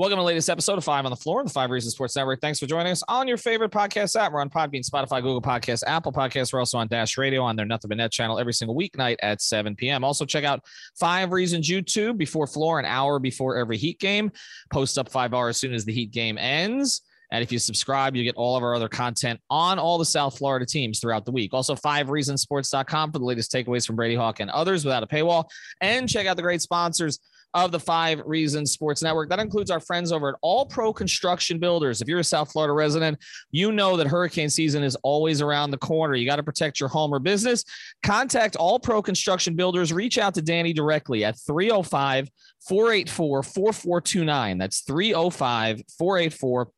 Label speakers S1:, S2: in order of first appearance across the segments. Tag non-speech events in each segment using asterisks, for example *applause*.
S1: Welcome to the latest episode of Five on the Floor, and the Five Reasons Sports Network. Thanks for joining us on your favorite podcast app. We're on Podbean, Spotify, Google Podcasts, Apple Podcasts. We're also on Dash Radio on their Nothing But Net channel every single weeknight at 7 p.m. Also, check out Five Reasons YouTube before floor, an hour before every Heat game. Post up five hours as soon as the Heat game ends. And if you subscribe, you get all of our other content on all the South Florida teams throughout the week. Also, fivereasonsports.com for the latest takeaways from Brady Hawk and others without a paywall. And check out the great sponsors of the Five Reasons Sports Network. That includes our friends over at All Pro Construction Builders. If you're a South Florida resident, you know that hurricane season is always around the corner. You got to protect your home or business. Contact All Pro Construction Builders. Reach out to Danny directly at 305 484 4429. That's 305 484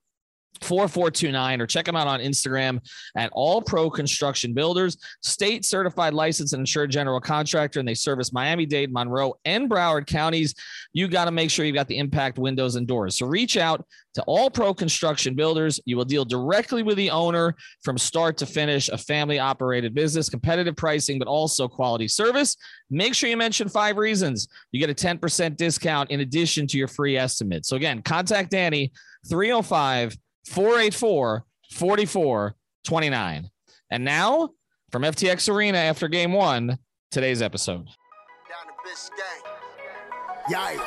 S1: 4429 or check them out on Instagram at All Pro Construction Builders, state certified licensed and insured general contractor, and they service Miami Dade, Monroe, and Broward counties. You got to make sure you got the impact windows and doors. So reach out to All Pro Construction Builders. You will deal directly with the owner from start to finish, a family operated business, competitive pricing, but also quality service. Make sure you mention five reasons. You get a 10% discount in addition to your free estimate. So again, contact Danny 305 484 4429. And now from FTX Arena after game one, today's episode.
S2: Yikes.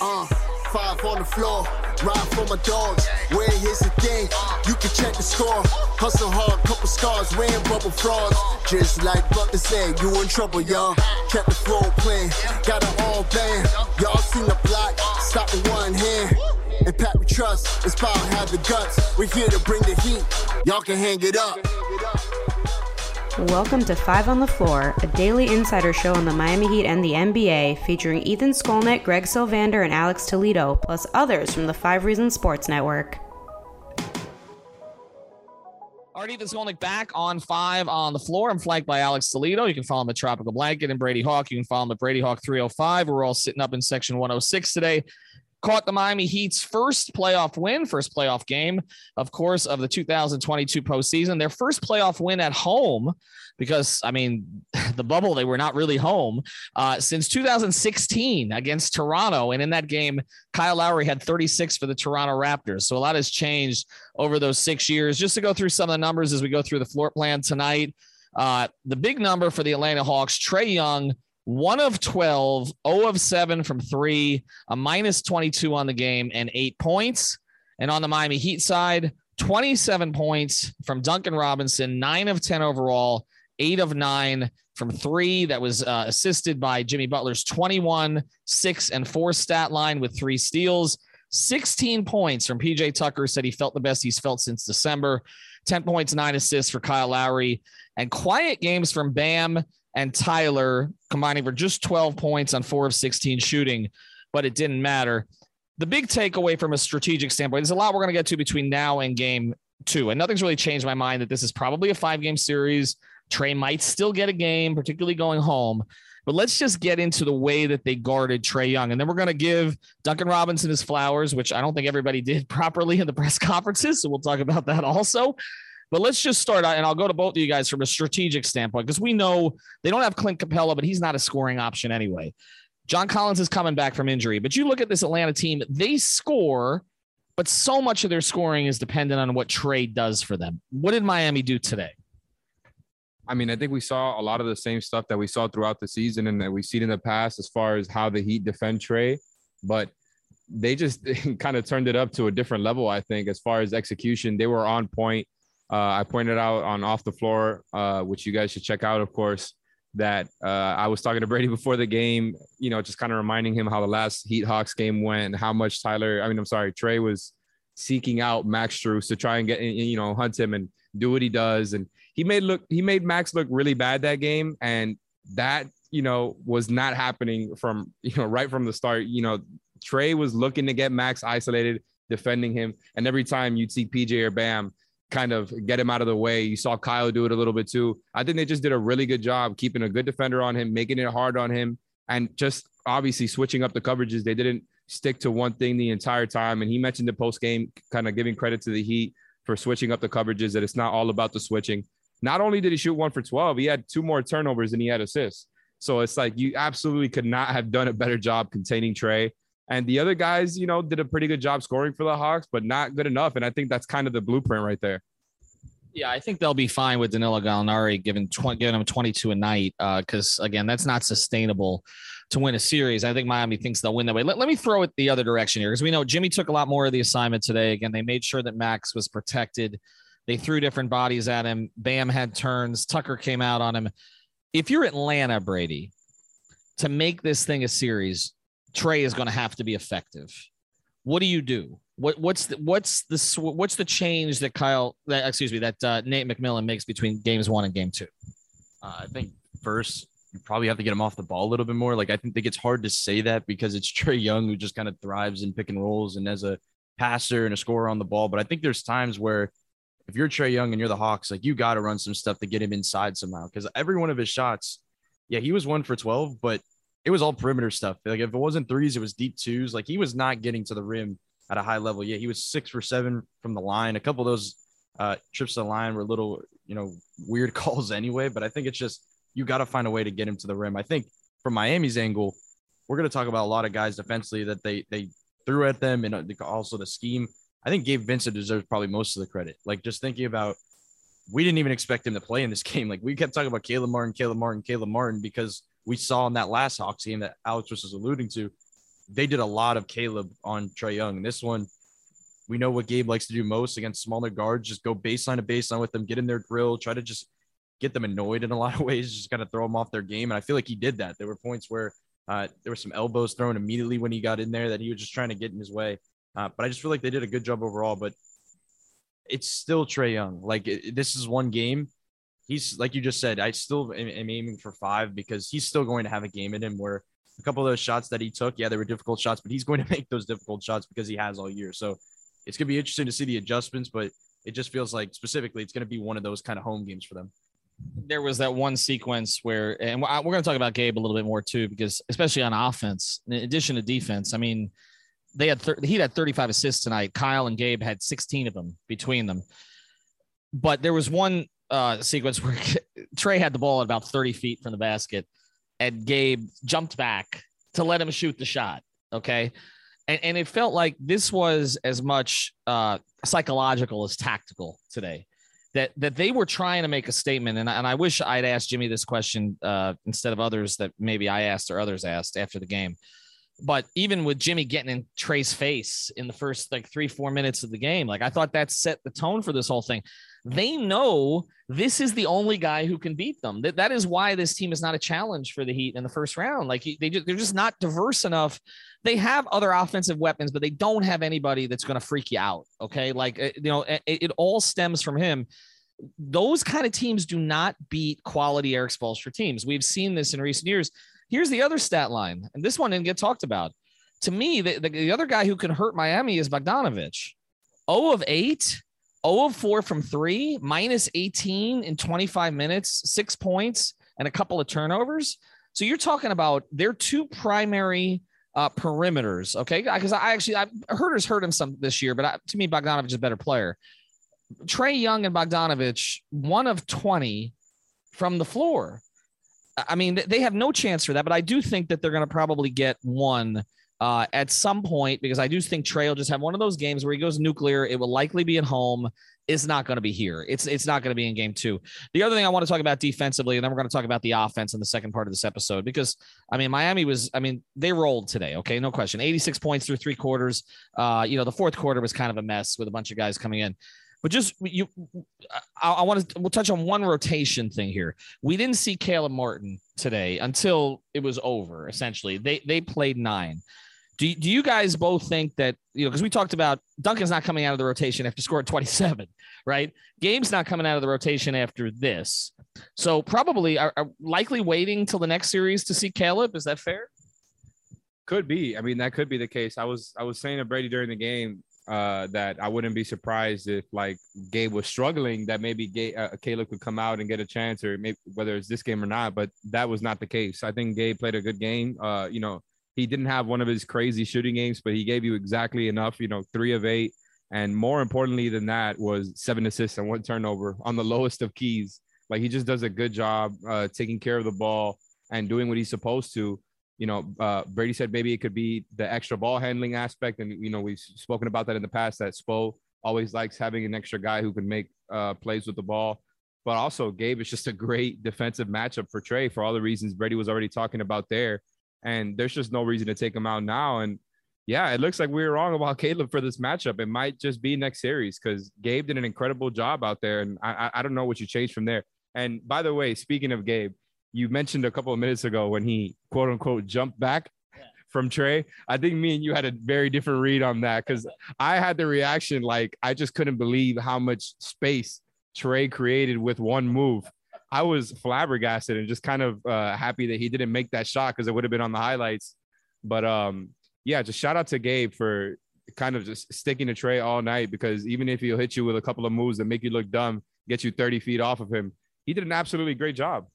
S2: Uh, five on the floor, ride for my dogs. Where here's the thing, you can check the score. Hustle hard, couple scars, wearing bubble frauds. Just like Butler said, you in trouble, y'all. Kept the flow playing, got it all band. Y'all seen the block, stop with one hand. And Pat we trust, Inspire have the guts. We're here to bring the heat. Y'all can hang it up.
S3: Welcome to Five on the Floor, a daily insider show on the Miami Heat and the NBA, featuring Ethan Skolnick, Greg Sylvander, and Alex Toledo, plus others from the Five Reasons Sports Network.
S1: All right, Ethan Skolnick back on five on the floor. I'm flanked by Alex Toledo. You can follow him at Tropical Blanket and Brady Hawk. You can follow him at Brady Hawk 305. We're all sitting up in section 106 today caught the Miami Heat's first playoff win, first playoff game, of course, of the 2022 postseason. Their first playoff win at home, because I mean, *laughs* the bubble, they were not really home uh, since 2016 against Toronto. And in that game, Kyle Lowry had 36 for the Toronto Raptors. So a lot has changed over those six years. Just to go through some of the numbers as we go through the floor plan tonight. Uh, the big number for the Atlanta Hawks, Trae Young, one of 12, 0 of 7 from three, a minus 22 on the game, and eight points. And on the Miami Heat side, 27 points from Duncan Robinson, nine of 10 overall, eight of nine from three. That was uh, assisted by Jimmy Butler's 21, six, and four stat line with three steals. 16 points from PJ Tucker, said he felt the best he's felt since December. 10 points, nine assists for Kyle Lowry, and quiet games from Bam and Tyler combining for just 12 points on four of 16 shooting, but it didn't matter. The big takeaway from a strategic standpoint, there's a lot we're going to get to between now and game two, and nothing's really changed my mind that this is probably a five game series. Trae might still get a game, particularly going home. But let's just get into the way that they guarded Trae Young. And then we're going to give Duncan Robinson his flowers, which I don't think everybody did *laughs* properly in the press conferences. So we'll talk about that also. But let's just start, and I'll go to both of you guys from a strategic standpoint because we know they don't have Clint Capela, but he's not a scoring option anyway. John Collins is coming back from injury, but you look at this Atlanta team, they score, but so much of their scoring is dependent on what Trae does for them. What did Miami do today?
S4: I mean, I think we saw a lot of the same stuff that we saw throughout the season and that we've seen in the past as far as how the Heat defend Trae, but they just *laughs* kind of turned it up to a different level, I think, as far as execution. They were on point. Uh, I pointed out on Off the Floor, uh, which you guys should check out, of course, that uh, I was talking to Brady *laughs* before the game, you know, just kind of reminding him how the last Heat Hawks game went and how much Tyler, I mean, I'm sorry, Trae was seeking out Max Strus to try and get, you know, hunt him and do what he does. And he made look, he made Max look really bad that game. And that, you know, was not happening from, *laughs* you know, right from the start, you know, Trae was looking to get Max isolated, defending him, and every time you'd see PJ or Bam kind of get him out of the way. You saw Kyle do it a little bit too. I think they just did a really good job keeping a good defender on him, making it hard on him, and just obviously switching up the coverages. They didn't stick to one thing the entire time. And he mentioned the post game, kind of giving credit to the Heat for switching up the coverages, that it's not all about the switching. Not only did he shoot one for 12, he had two more turnovers than he had assists. So it's like you absolutely could not have done a better job containing Trae. And the other guys, you know, did a pretty good job scoring for the Hawks, but not good enough. And I think that's kind of the blueprint right there.
S1: Yeah, I think they'll be fine with Danilo Gallinari giving 20, giving him 22 a night because, uh, again, that's not sustainable to win a series. I think Miami thinks they'll win that way. Let, let me throw it the other direction here because we know Jimmy took a lot more of the assignment today. Again, they made sure that Max was protected. They threw different bodies at him. Bam had turns. Tucker came out on him. If you're Atlanta, Brady, to make this thing a series, Trae is going to have to be effective. What do you do? What what's the what's the what's the change that Kyle that excuse me that uh, Nate McMillan makes between games one and game two?
S5: Uh, I think first you probably have to get him off the ball a little bit more. Like I think it's hard to say that because it's *laughs* Trae Young who just kind of thrives in pick and rolls and as a passer and a scorer on the ball. But I think there's times where if you're Trae Young and you're the Hawks, like you got to run some stuff to get him inside somehow. Because every one of his shots, yeah, he was one for 12, but it was all perimeter stuff. Like if it wasn't threes, it was deep twos. Like he was not getting to the rim at a high level. Yeah, he was six for seven from the line. A couple of those uh, trips to the line were little, you know, weird *laughs* calls anyway. But I think it's just you got to find a way to get him to the rim. I think from Miami's angle, we're going to talk about a lot of guys defensively that they they threw at them and uh, also the scheme. I think Gabe Vincent deserves probably most of the credit. Like just thinking about, we didn't even expect him to play in this *laughs* game. Like we kept talking about Caleb Martin, Caleb Martin, Caleb Martin because we saw in that last Hawks game that Alex was alluding to, they did a lot of Caleb on Trae Young. And this one, we know what Gabe likes to do most against smaller guards. Just go baseline to baseline with them, get in their grill, try to just get them annoyed in a *laughs* lot of ways, just kind of throw them off their game. And I feel like he did that. There were points where uh, there were some elbows thrown immediately when he got in there that he was just trying to get in his way. Uh, but I just feel like they did a good job overall. But it's still Trae Young. Like it, this is one game. He's like you just said. I still am, am aiming for five because he's still going to have a game in him where a couple of those shots that he took, yeah, they were difficult shots, but he's going to *laughs* make those difficult shots because he has all year. So it's going to be interesting to see the adjustments, but it just feels like specifically it's going to be one of those kind of home games for them.
S1: There was that one sequence where, and we're going to talk about Gabe a little bit more too, because especially on offense, in addition to defense, I mean, they had thir- he had 35 assists tonight. Kyle and Gabe had 16 of them between them. But there was one uh, sequence where *laughs* Trae had the ball at about 30 feet from the basket and Gabe jumped back to let him shoot the shot. Okay. And, and it felt like this was as much uh, psychological as tactical today. That, that they were trying to make a statement, and, and I wish I'd asked Jimmy this question uh, instead of others that maybe I asked or others asked after the game. But even with Jimmy getting in Trae's face in the first like three, four minutes of the game, like I thought that set the tone for this whole thing they know this is the only guy who can beat them. That, that is why this team is not a challenge for the Heat in the first round. Like they just, they're just not diverse enough. They have other offensive weapons, but they don't have anybody that's going to freak you out. Okay, like uh, you know, it, it all stems from him. Those kind of teams do not beat quality Erik Spoelstra teams. We've seen this in recent years. Here's the other stat line, and this one didn't get talked about. To me, the, the, the other guy who can hurt Miami is Bogdanovich. 0 of 8 0 of 4 from three, minus 18 in 25 minutes, six points, and a couple of turnovers. So you're talking about their two primary uh, perimeters, okay? Because I actually, I, Huerter's hurt him some this year, but I, to me, Bogdanovich is a better player. Trae Young and Bogdanovich, one of 20 from the floor. I mean, they have no chance for that, but I do think that they're going to probably get one uh, at some point because I do think Trae will just have one of those games where he goes nuclear. It will likely be at home. It's not going to be here. It's it's not going to be in game two. The other thing I want to talk about defensively, and then we're going to talk about the offense in the second part of this episode because I mean Miami was I mean they rolled today. Okay, no question. 86 points through three quarters. Uh, you know the fourth quarter was kind of a mess with a bunch of guys coming in. But just you, I, I want to we'll touch on one rotation thing here. We didn't see Caleb Martin today until it was over. Essentially, they they played nine. Do, do you guys both think that, you know, because we talked about Duncan's not coming out of the rotation after scoring 27, right? Gabe's not coming out of the rotation after this. So probably are, are likely waiting till the next series to see Caleb. Is that fair?
S4: Could be. I mean, that could be the case. I was I was saying to Brady during the game uh, that I wouldn't be surprised if like Gabe was struggling, that maybe Gabe, uh, Caleb could come out and get a chance, or maybe whether it's this game or not. But that was not the case. I think Gabe played a good game. Uh, you know, he didn't have one of his crazy shooting games, but he gave you exactly enough. You know, three of eight, and more importantly than that was seven assists and one turnover on the *laughs* lowest of keys. Like he just does a good job uh, taking care of the ball and doing what he's supposed to you know, uh, Brady said maybe it could be the extra ball handling aspect, and you know we've spoken about that in the past. That Spo always likes having an extra guy who can make uh, plays with the ball, but also Gabe is just a great *laughs* defensive matchup for Trae for all the reasons Brady was already talking about there, and there's just no reason to take him out now. And yeah, it looks like we were wrong about *laughs* Caleb for this matchup. It might just be next series because Gabe did an incredible job out there, and I, I don't know what you changed from there. And by the way, speaking of Gabe, you mentioned a couple of minutes ago when he quote unquote jumped back yeah. from Trae. I think me and you had a very different read on that because I had the reaction like I just couldn't believe how much space Trae created with one move. I was flabbergasted and just kind of uh, happy that he didn't make that shot because it would have been on the highlights. But um, yeah, just shout out to Gabe for kind of just sticking to Trae all night because even if he'll hit you with a couple of moves that make you look dumb, get you 30 feet off of him, he did an absolutely great job.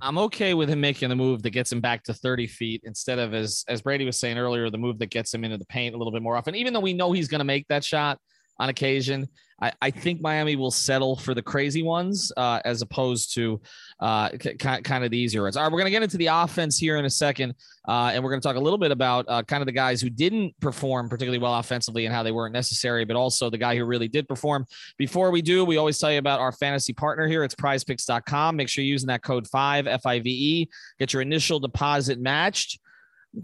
S1: I'm okay with him making the move that gets him back to 30 feet instead of as as Brady was saying earlier, the move that gets him into the paint a little bit more often. Even though we know he's going to make that shot, on occasion. I, I think Miami will settle for the crazy ones uh, as opposed to uh, c- kind of the easier ones. All right, we're going to get into the offense here in a second, uh, and we're going to talk a little bit about uh, kind of the guys who didn't perform particularly well offensively and how they weren't necessary, but also the guy who really did perform. Before we do, we always tell you about our fantasy partner here. It's prizepicks.com. Make sure you're using that code 5 F I V E. Get your initial deposit matched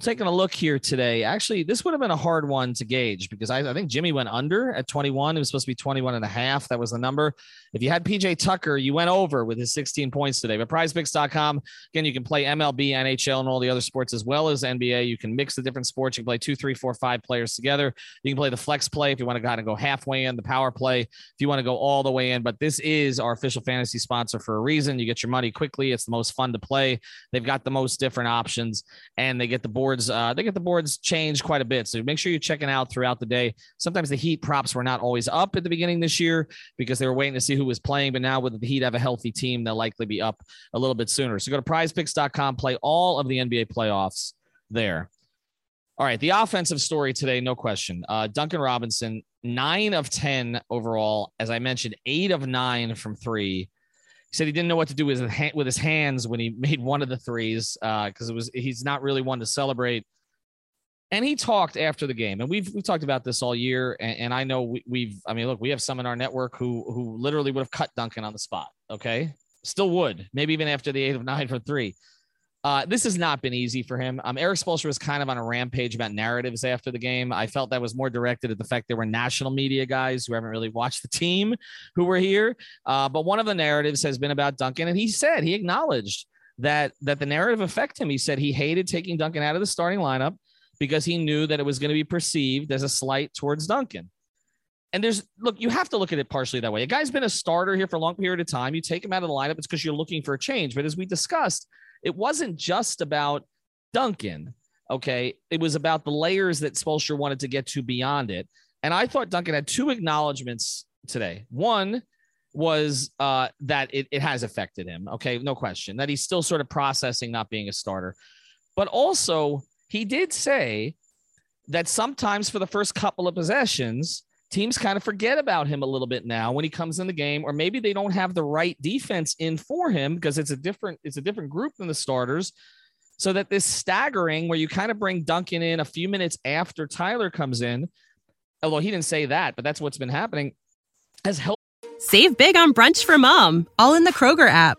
S1: taking a look here today. Actually, this would have been a hard one to gauge because I, I, think Jimmy went under at 21. It was supposed to be 21 and a half. That was the number. If you had PJ Tucker, you went over with his 16 points today. But prizepicks.com, again, you can play MLB, NHL, and all the other sports as well as NBA. You can mix the different sports. You can play two, three, four, five players together. You can play the flex play if you want to kind of go halfway in, the power play if you want to go all the way in. But this is our official fantasy sponsor for a reason. You get your money quickly. It's the most fun to play. They've got the most different options and they get the boards. Uh, they get the boards changed quite a bit. So make sure you're checking out throughout the day. Sometimes the Heat props were not always up at the beginning this year because they were waiting to see who was playing. But now with the Heat have a healthy team, they'll likely be up a little bit sooner. So go to prizepicks.com, play all of the NBA playoffs there. All right, the offensive story today, no question. Uh, Duncan Robinson, nine of 10 overall. As I mentioned, eight of nine from three. He said he didn't know what to do with his, with his hands when he made one of the threes because uh, it was he's not really one to celebrate. And he talked after the game, and we've we've talked about this all year. And, and I know we, we've I mean, look, we have some in our network who who literally would have cut Duncan on the spot. Okay, still would maybe even after the eight of nine for three. Uh, this has not been easy for him. Um, Erik Spoelstra was kind of on a rampage about narratives after the game. I felt that was more directed at the fact there were national media guys who haven't really watched the team who were here. Uh, but one of the narratives has been about Duncan, and he said he acknowledged that that the narrative affected him. He said he hated taking Duncan out of the starting lineup because he knew that it was going to be perceived as a slight towards Duncan. And there's look, you have to look at it partially that way. A guy's been a starter here for a long period of time. You take him out of the lineup, it's because you're looking for a change. But as we discussed, it wasn't just about Duncan. Okay. It was about the layers that Spoelstra wanted to get to beyond it. And I thought Duncan had two acknowledgments today. One was uh, that it, it has affected him. Okay. No question that he's still sort of processing not being a starter. But also, he did say that sometimes for the first couple of possessions, teams kind of forget about him a little bit now when he comes in the game or maybe they don't have the right defense in for him because it's a different it's a different group than the starters so that this staggering where you kind of bring Duncan in a few minutes after Tyler comes in although he didn't say that but that's what's been happening has helped
S6: Save big on brunch for mom all in the Kroger app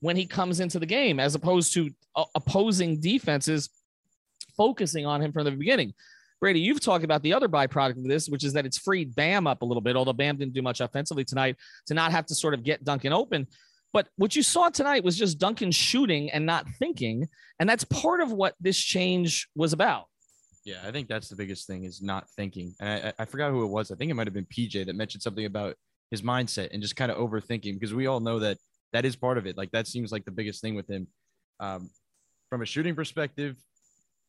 S1: when he comes into the game, as opposed to uh, opposing defenses focusing on him from the beginning. Brady, you've talked about the other byproduct of this, which is that it's freed Bam up a little bit, although Bam didn't do much offensively tonight to not have to sort of get Duncan open. But what you saw tonight was just Duncan shooting and not thinking. And that's part of what this change was about.
S5: Yeah, I think that's the biggest thing is not thinking. And I, I forgot who it was. I think it might have been PJ that mentioned something about his mindset and just kind of overthinking because we all know that that is part of it. Like that seems like the biggest thing with him. Um, from a shooting perspective,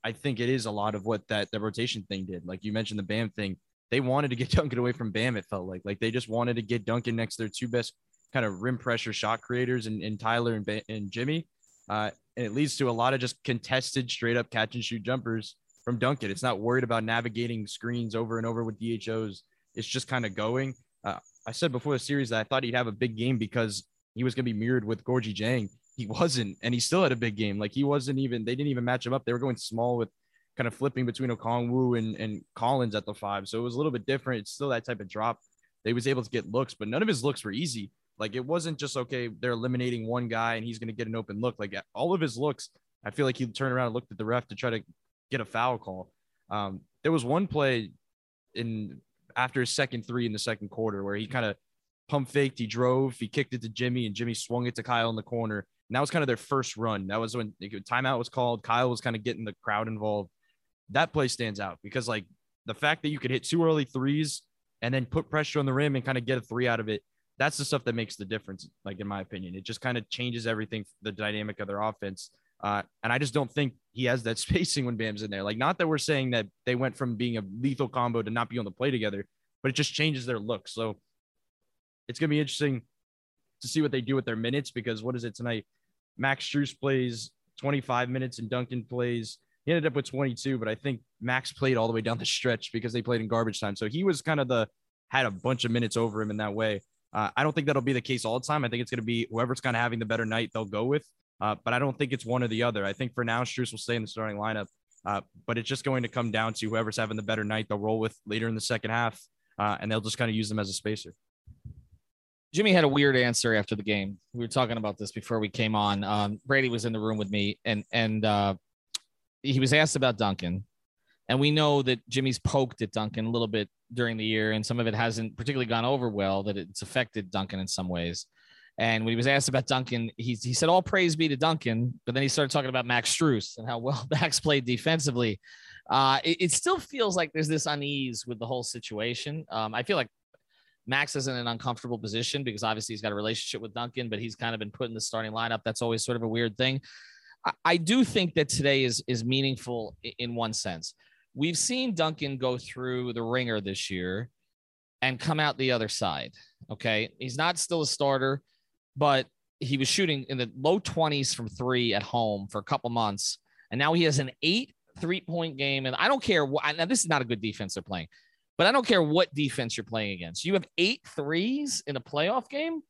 S5: I think it is a lot of what that the rotation thing did. Like you mentioned the Bam thing, they wanted to get *laughs* Duncan away from Bam. It felt like like they just wanted to get Duncan next to their two best kind of rim pressure shot creators and, and Tyler and, ba- and Jimmy. Uh, and it leads to a lot of just contested straight up catch and shoot jumpers from Duncan. It's not worried about navigating screens over and over with DHOs. It's just kind of going. Uh, I said before the series that I thought he'd have a big game because he was going to be mirrored with Gorgui Dieng. He wasn't, and he still had a big game. Like he wasn't even. They didn't even match him up. They were going small with kind of flipping between Okongwu and and Collins at the five. So it was a little bit different. It's still that type of drop. They was able to get looks, but none of his looks were easy. Like it wasn't just okay. They're eliminating one guy and he's going to get an open look. Like all of his looks, I feel like he turned around and looked at the ref to try to get a foul call. Um, there was one play in after his second three in the second quarter where he kind of pump faked, he drove, he kicked it to Jimmy, and Jimmy swung it to Kyle in the corner. And that was kind of their first run. That was when timeout was called. Kyle was kind of getting the crowd involved. That play stands out because like the fact that you could hit two early threes and then put pressure on the rim and kind of get a three out of it. That's the stuff that makes the difference, like in my opinion. It just kind of changes everything, the dynamic of their offense. Uh, and I just don't think he has that *laughs* spacing when Bam's in there. Like, not that we're saying that they went from being a lethal combo to not be on the play together, but it just changes their look. So it's going to be interesting to see what they do with their minutes because what is it tonight? Max Strus plays 25 minutes and Duncan plays. He ended up with 22, but I think Max played all the way down the stretch because they played in garbage time. So he was kind of the had a bunch of minutes over him in that way. Uh, I don't think that'll be the case all the time. I think it's going to be whoever's kind of having the better night they'll go with. Uh, but I don't think it's one or the other. I think for now, Strus will stay in the starting lineup. Uh, but it's just going to come down to whoever's having the better night they'll roll with later in the second half, uh, and they'll just kind of use them as a spacer.
S1: Jimmy had a weird answer after the game. We were talking about this before we came on. Um, Brady was in the room with me, and and uh, he was asked about Duncan, and we know that Jimmy's poked at Duncan a little bit during the year, and some of it hasn't particularly gone over well. That it's affected Duncan in some ways. And when he was asked about Duncan, he, he said, All praise be to Duncan. But then he started talking about Max Strus and how well *laughs* Max played defensively. Uh, it, it, still feels like there's this unease with the whole situation. Um, I feel like Max is in an uncomfortable position because obviously he's got a relationship with Duncan, but he's kind of been put in the starting lineup. That's always sort of a weird thing. I, I do think that today is is meaningful in one sense. We've seen Duncan go through the ringer this year and come out the other side. Okay. He's not still a starter but he was shooting in the low 20s from three at home for a couple months. And now he has an eight three point game. And I don't care what, now this is not a good defense they're playing, but I don't care what defense you're playing against. You have eight threes in a playoff game.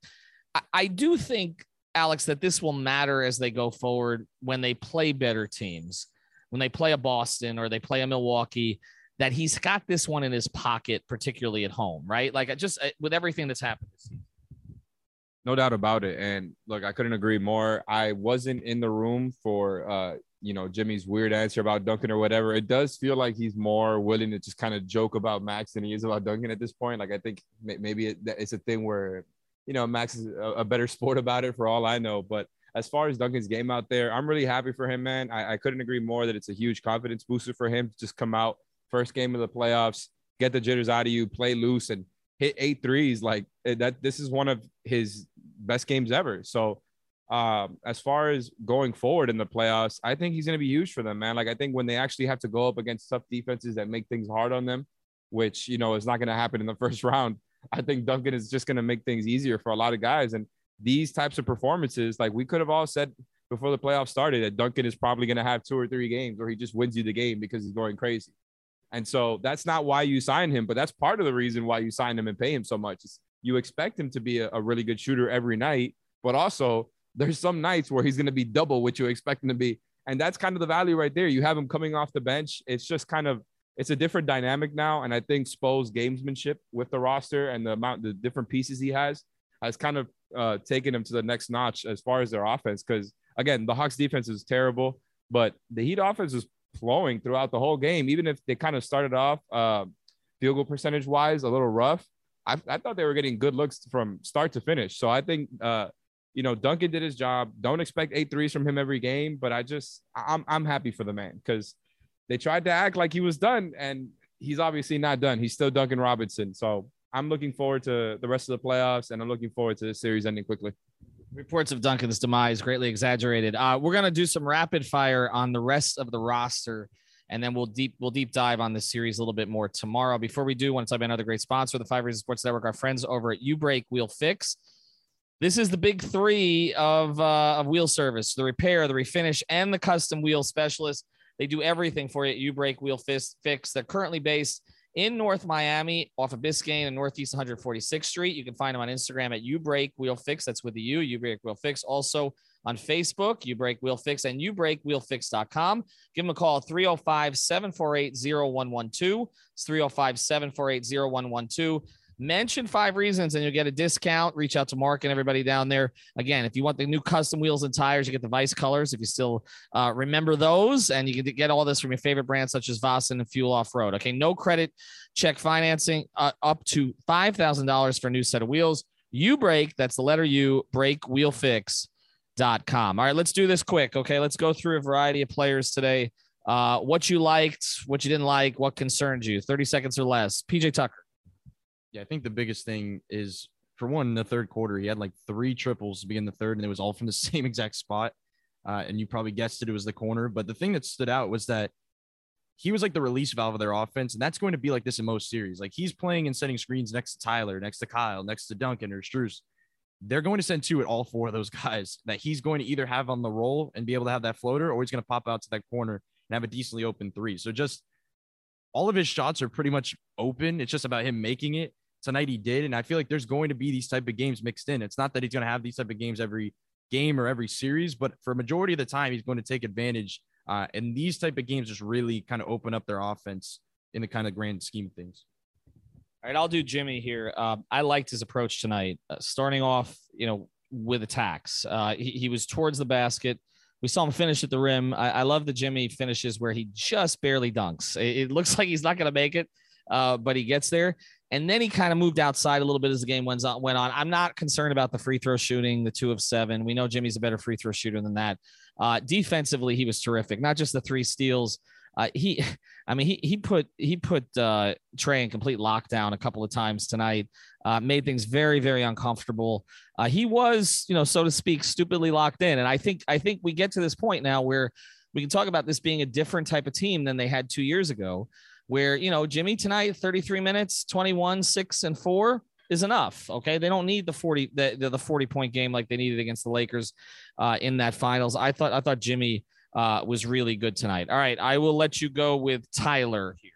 S1: I, I do think, Alex, that this will matter as they go forward when they play better teams, when they play a Boston or they play a Milwaukee that he's got this one in his pocket, particularly at home, right? Like just with everything that's happened this season.
S4: No doubt about it. And look, I couldn't agree more. I wasn't in the room for uh, you know, Jimmy's weird answer about Duncan or whatever. It does feel like he's more willing to just kind of joke about Max than he is about Duncan at this point. Like I think maybe it, it's a thing where, you know, Max is a, a, better *laughs* sport about it for all I know. But as far as Duncan's game out there, I'm really happy for him, man. I, I couldn't agree more that it's a huge confidence booster for him to just come out first game of the playoffs, get the jitters out of you, play loose, and hit eight threes. Like eh, that, this is one of his best games ever. So, um, as far as going forward in the playoffs, I think he's going to be huge for them, man. Like I think when they actually have to go up against tough defenses that make things hard on them, which you know is not going to happen in the *laughs* first round, I think Duncan is just going to make things easier for a lot of guys. And these types of performances, like we could have all said before the playoffs started, that Duncan is probably going to have two or three games where he just wins you the game because he's going crazy. And so that's not why you sign him, but that's part of the reason why you sign him and pay him so much. It's you expect him to be a, a really good shooter every night, but also there's some nights where he's going to be double what you expect him to be. And that's kind of the value right there. You have him coming off the bench. It's just kind of it's a different dynamic now. And I think Spo's gamesmanship with the roster and the amount the different pieces he has has kind of uh, taken him to the next notch as far as their offense. Because again, the Hawks defense is terrible, but the Heat offense is flowing throughout the whole game, even if they kind of started off uh, field goal percentage wise a little rough. I, I thought they were getting good looks from start to finish. So I think uh, you know, Duncan did his job. Don't expect eight threes from him every game, but I just I'm I'm happy for the man because they tried to act like he was done, and he's obviously not done. He's still Duncan Robinson. So I'm looking forward to the rest of the playoffs, and I'm looking forward to this series ending quickly.
S1: Reports of Duncan's demise greatly exaggerated. Uh, we're gonna do some rapid fire on the rest of the roster, and then we'll deep we'll deep dive on this series a little bit more tomorrow. Before we do, I want to talk about another great sponsor, the Five Reasons Sports Network, our friends over at U Break Wheel Fix. This is the big three of uh, of wheel service: the repair, the refinish, and the custom wheel specialist. They do everything for you at U Break Wheel Fix. They're currently based in North Miami off of Biscayne and Northeast 146th Street. You can find them on Instagram at U Break Wheel Fix. That's with the U, U Break Wheel Fix. Also on Facebook, U Break Wheel Fix and ubreakwheelfix.com. Give them a call 305 748 0112. It's 305 748 0112 mention five reasons and you'll get a discount. Reach out to Mark and everybody down there. Again, if you want the new custom wheels and tires, you get the Vice colors. If you still uh, remember those, and you can get all this from your favorite brands such as Vossen and Fuel Off Road. Okay, no credit check financing uh, up to five thousand dollars for a new set of wheels. U break. That's the letter U. Break Wheel Fix. Dot com. All right, let's do this quick. Okay, let's go through a variety of players today. Uh, what you liked, what you didn't like, what concerned you. 30 seconds or less. PJ Tucker.
S5: Yeah, I think the biggest thing is for one, in the third quarter, he had like three triples to begin the third, and it was all from the *laughs* same exact spot. Uh, and you probably guessed it, it was the corner. But the thing that stood out was that he was like the release valve of their offense. And that's going to be like this in most series. Like he's playing and setting screens next to Tyler, next to Kyle, next to Duncan or Strus. They're going to send two at all four of those *laughs* guys that he's going to either have on the roll and be able to have that floater, or he's going to pop out to that corner and have a decently open three. So just all of his shots are pretty much open. It's just about him making it tonight he did. And I feel like there's going to be these type of games mixed in. It's not that he's going to have these type of games every game or every series, but for a majority of the time, he's going to take advantage. Uh, and these type of games just really kind of open up their offense in the kind of grand scheme of things.
S1: All right, I'll do Jimmy here. Um, I liked his approach tonight, uh, starting off, you know, with attacks. Uh, he, he was towards the basket. We saw him finish at the rim. I, I love the Jimmy finishes where he just barely dunks. It, it looks *laughs* like he's not going to make it, uh, but he gets there. And then he kind of moved outside a little bit as the game went on. I'm not concerned about the free throw shooting, the two of seven. We know Jimmy's a better free throw shooter than that. Uh, defensively, he was terrific. Not just the three steals. Uh, he, *laughs* I mean, he he put he put uh, Trae in complete lockdown a couple of times tonight. Uh, made things very very uncomfortable. Uh, he was, you know, so to speak, stupidly locked in. And I think I think we get to this point now where we can talk about this being a different type of team than they had two years ago where, you know, Jimmy tonight, 33 minutes, 21, six and four is enough. Okay. They don't need the 40, the, the 40 point game like they needed against the Lakers uh, in that finals. I thought, I thought Jimmy uh, was really good tonight. All right. I will let you go with Tyler here.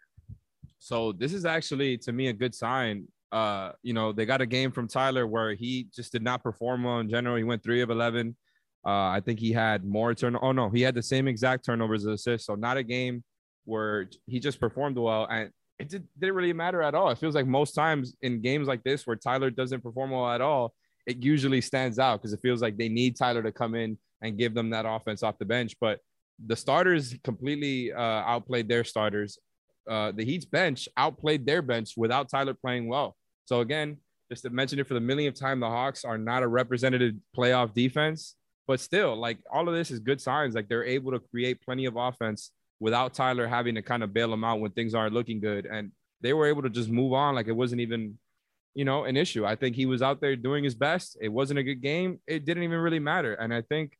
S4: So this is actually to me a good sign. Uh, you know, they got a game from Tyler where he just did not perform well in general. He went three of 11. Uh, I think he had more turn. Oh no, he had the same exact turnovers as assists. So not a game where he just performed well and it did, didn't really matter at all. It feels like most times in games like this where Tyler doesn't perform well at all, it usually stands out because it feels like they need Tyler to come in and give them that offense off the bench. But the starters completely uh, outplayed their starters. Uh, the Heat's bench outplayed their bench without Tyler playing well. So again, just to mention it for the millionth time, the Hawks are not a representative playoff defense, but still, like all of this is good signs. Like they're able to create plenty of offense without Tyler having to kind of bail them out when things aren't looking good. And they were able to just move on like it wasn't even, you know, an issue. I think he was out there doing his best. It wasn't a good game. It didn't even really matter. And I think,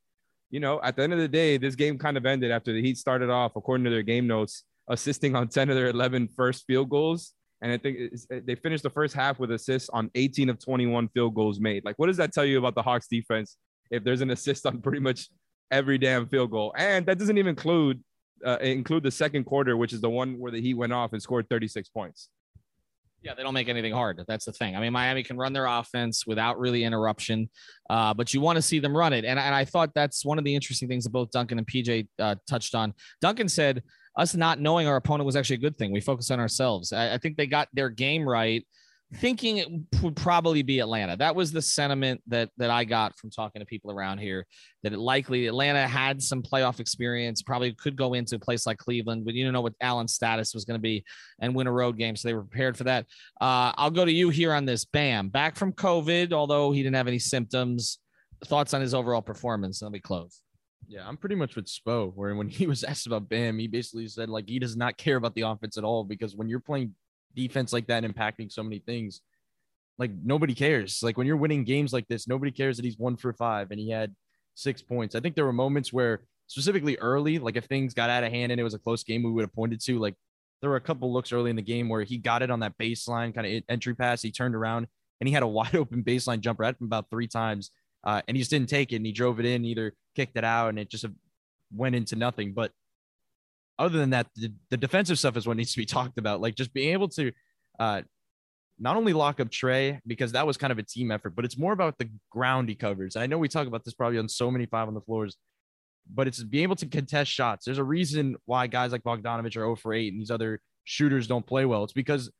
S4: you know, at the end of the day, this game kind of ended after the Heat started off, according to their game notes, assisting on *laughs* 10 of their 11 first field goals. And I think they finished the first half with assists on 18 of 21 field goals made. Like, what does that tell you about the Hawks defense if there's an assist on pretty much every damn field goal? And that doesn't even include uh, include the second quarter, which is the one where the Heat went off and scored 36 points.
S1: Yeah, they don't make anything hard. That's the thing. I mean, Miami can run their offense without really interruption, uh, but you want to see them run it. And, and I thought that's one of the interesting things that both Duncan and PJ uh, touched on. Duncan said, us not knowing our opponent was actually a good thing. We focus on ourselves. I, I think they got their game right thinking it would probably be Atlanta. That was the sentiment that that I got from talking to people around here. That it likely Atlanta had some playoff experience, probably could go into a place like Cleveland, but you don't know what Allen's status was going to be and win a road game, so they were prepared for that. Uh, I'll go to you here on this. Bam, back from COVID, although he didn't have any symptoms. Thoughts on his overall performance? Let me close.
S5: Yeah, I'm pretty much with Spo, where when he was *laughs* asked about Bam, he basically said like he does not care about the offense at all because when you're playing defense like that impacting so many things, like nobody cares. Like when you're winning games like this, nobody cares that he's one for five and he had six points. I think there were moments where specifically early, like if things got out of hand and it was a close game, we would have pointed to like there were a couple looks early in the game where he got it on that baseline kind of entry pass. He turned around and he had a *laughs* wide open baseline jumper at him about three times. Uh, and he just didn't take it and he drove it in, either kicked it out and it just went into nothing. But other than that, the, the defensive stuff is what needs to be *laughs* talked about. Like just being able to uh, not only lock up Trae because that was kind of a team effort, but it's more about the ground he covers. I know we talk about this probably on so many five on the floors, but it's being able to contest shots. There's a reason why guys like Bogdanovich are 0 for 8 and these other shooters don't play well. It's because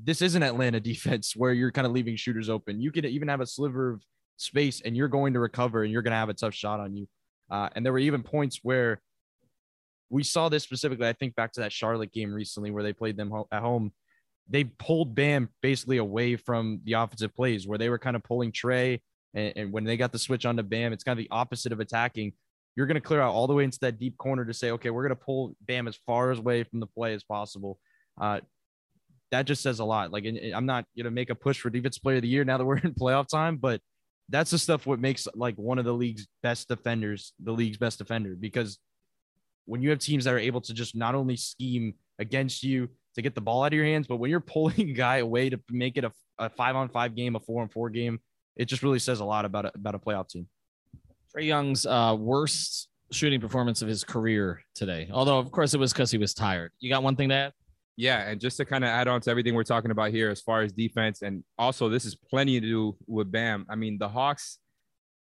S5: this isn't Atlanta *laughs* defense where you're kind of leaving shooters open. You could even have a sliver of space and you're going to recover and you're going to have a tough shot on you. Uh, and there were even points where we saw this specifically. I think back to that Charlotte game recently where they played them at home. They pulled Bam basically away from the offensive plays where they were kind of pulling Trae. And, and when they got the switch onto Bam, it's kind of the opposite of attacking. You're going to clear out all the way into that deep corner to say, okay, we're going to pull Bam as far away from the play as possible. Uh, that just says a lot. Like, I'm not going to make a push for defense player of the year now that we're *laughs* in playoff time, but that's the stuff what makes like one of the league's best defenders the league's best defender because when you have teams that are able to just not only scheme against you to get the ball out of your hands, but when you're *laughs* pulling a guy away to make it a, a five on five game, a four on four game, it just really says a lot about a, about a playoff team.
S1: Trae Young's uh, worst shooting performance of his career today. Although, of course, it was because he was tired. You got one thing to add?
S4: Yeah, and just to kind of add on to everything we're talking about here as far as defense, and also this is plenty to do with Bam. I mean, the Hawks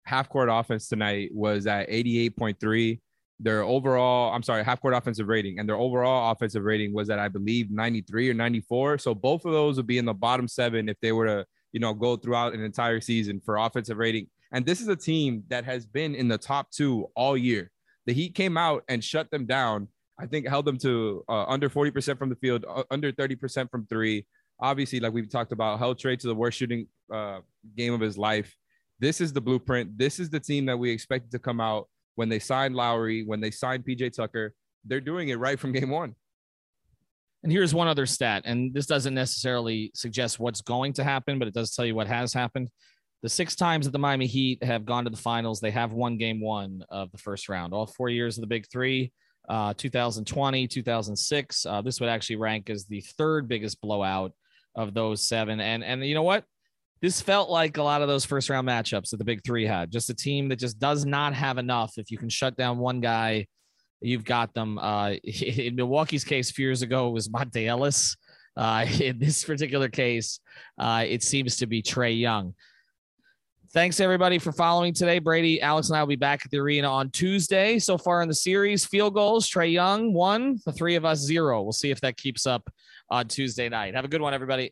S4: half court offense tonight was at 88.3. Their overall, I'm sorry, half court offensive rating, and their overall offensive rating was at I believe 93 or 94. So both of those would be in the bottom seven if they were to, you know, go throughout an entire season for offensive rating. And this is a team that has been in the top two all year. The Heat came out and shut them down I think held them to uh, under 40% from the field, uh, under 30% from three. Obviously, like we've talked about, held Trae to the worst shooting uh, game of his life. This is the blueprint. This is the team that we expected to come out when they signed Lowry, when they signed PJ Tucker. They're doing it right from game one.
S1: And here's one other stat, and this doesn't necessarily suggest what's going to happen, but it does tell you what has happened. The six times that the Miami Heat have gone to the finals, they have won game one of the first round. All four years of the big three, uh, 2020, 2006. Uh, this would actually rank as the third biggest blowout of those seven. And and you know what? This felt like a lot of those first round matchups that the big three had. Just a team that just does not have enough. If you can shut down one guy, you've got them. Uh, *laughs* in Milwaukee's case, a few years ago, it was Monta Ellis. Uh, *laughs* in this particular case, uh, it seems to be Trae Young. Thanks everybody for following today. Brady, Alex, and I will be back at the arena on Tuesday. So far in the series, field goals: Trae Young one, the three of us zero. We'll see if that keeps up on Tuesday night. Have a good one, everybody.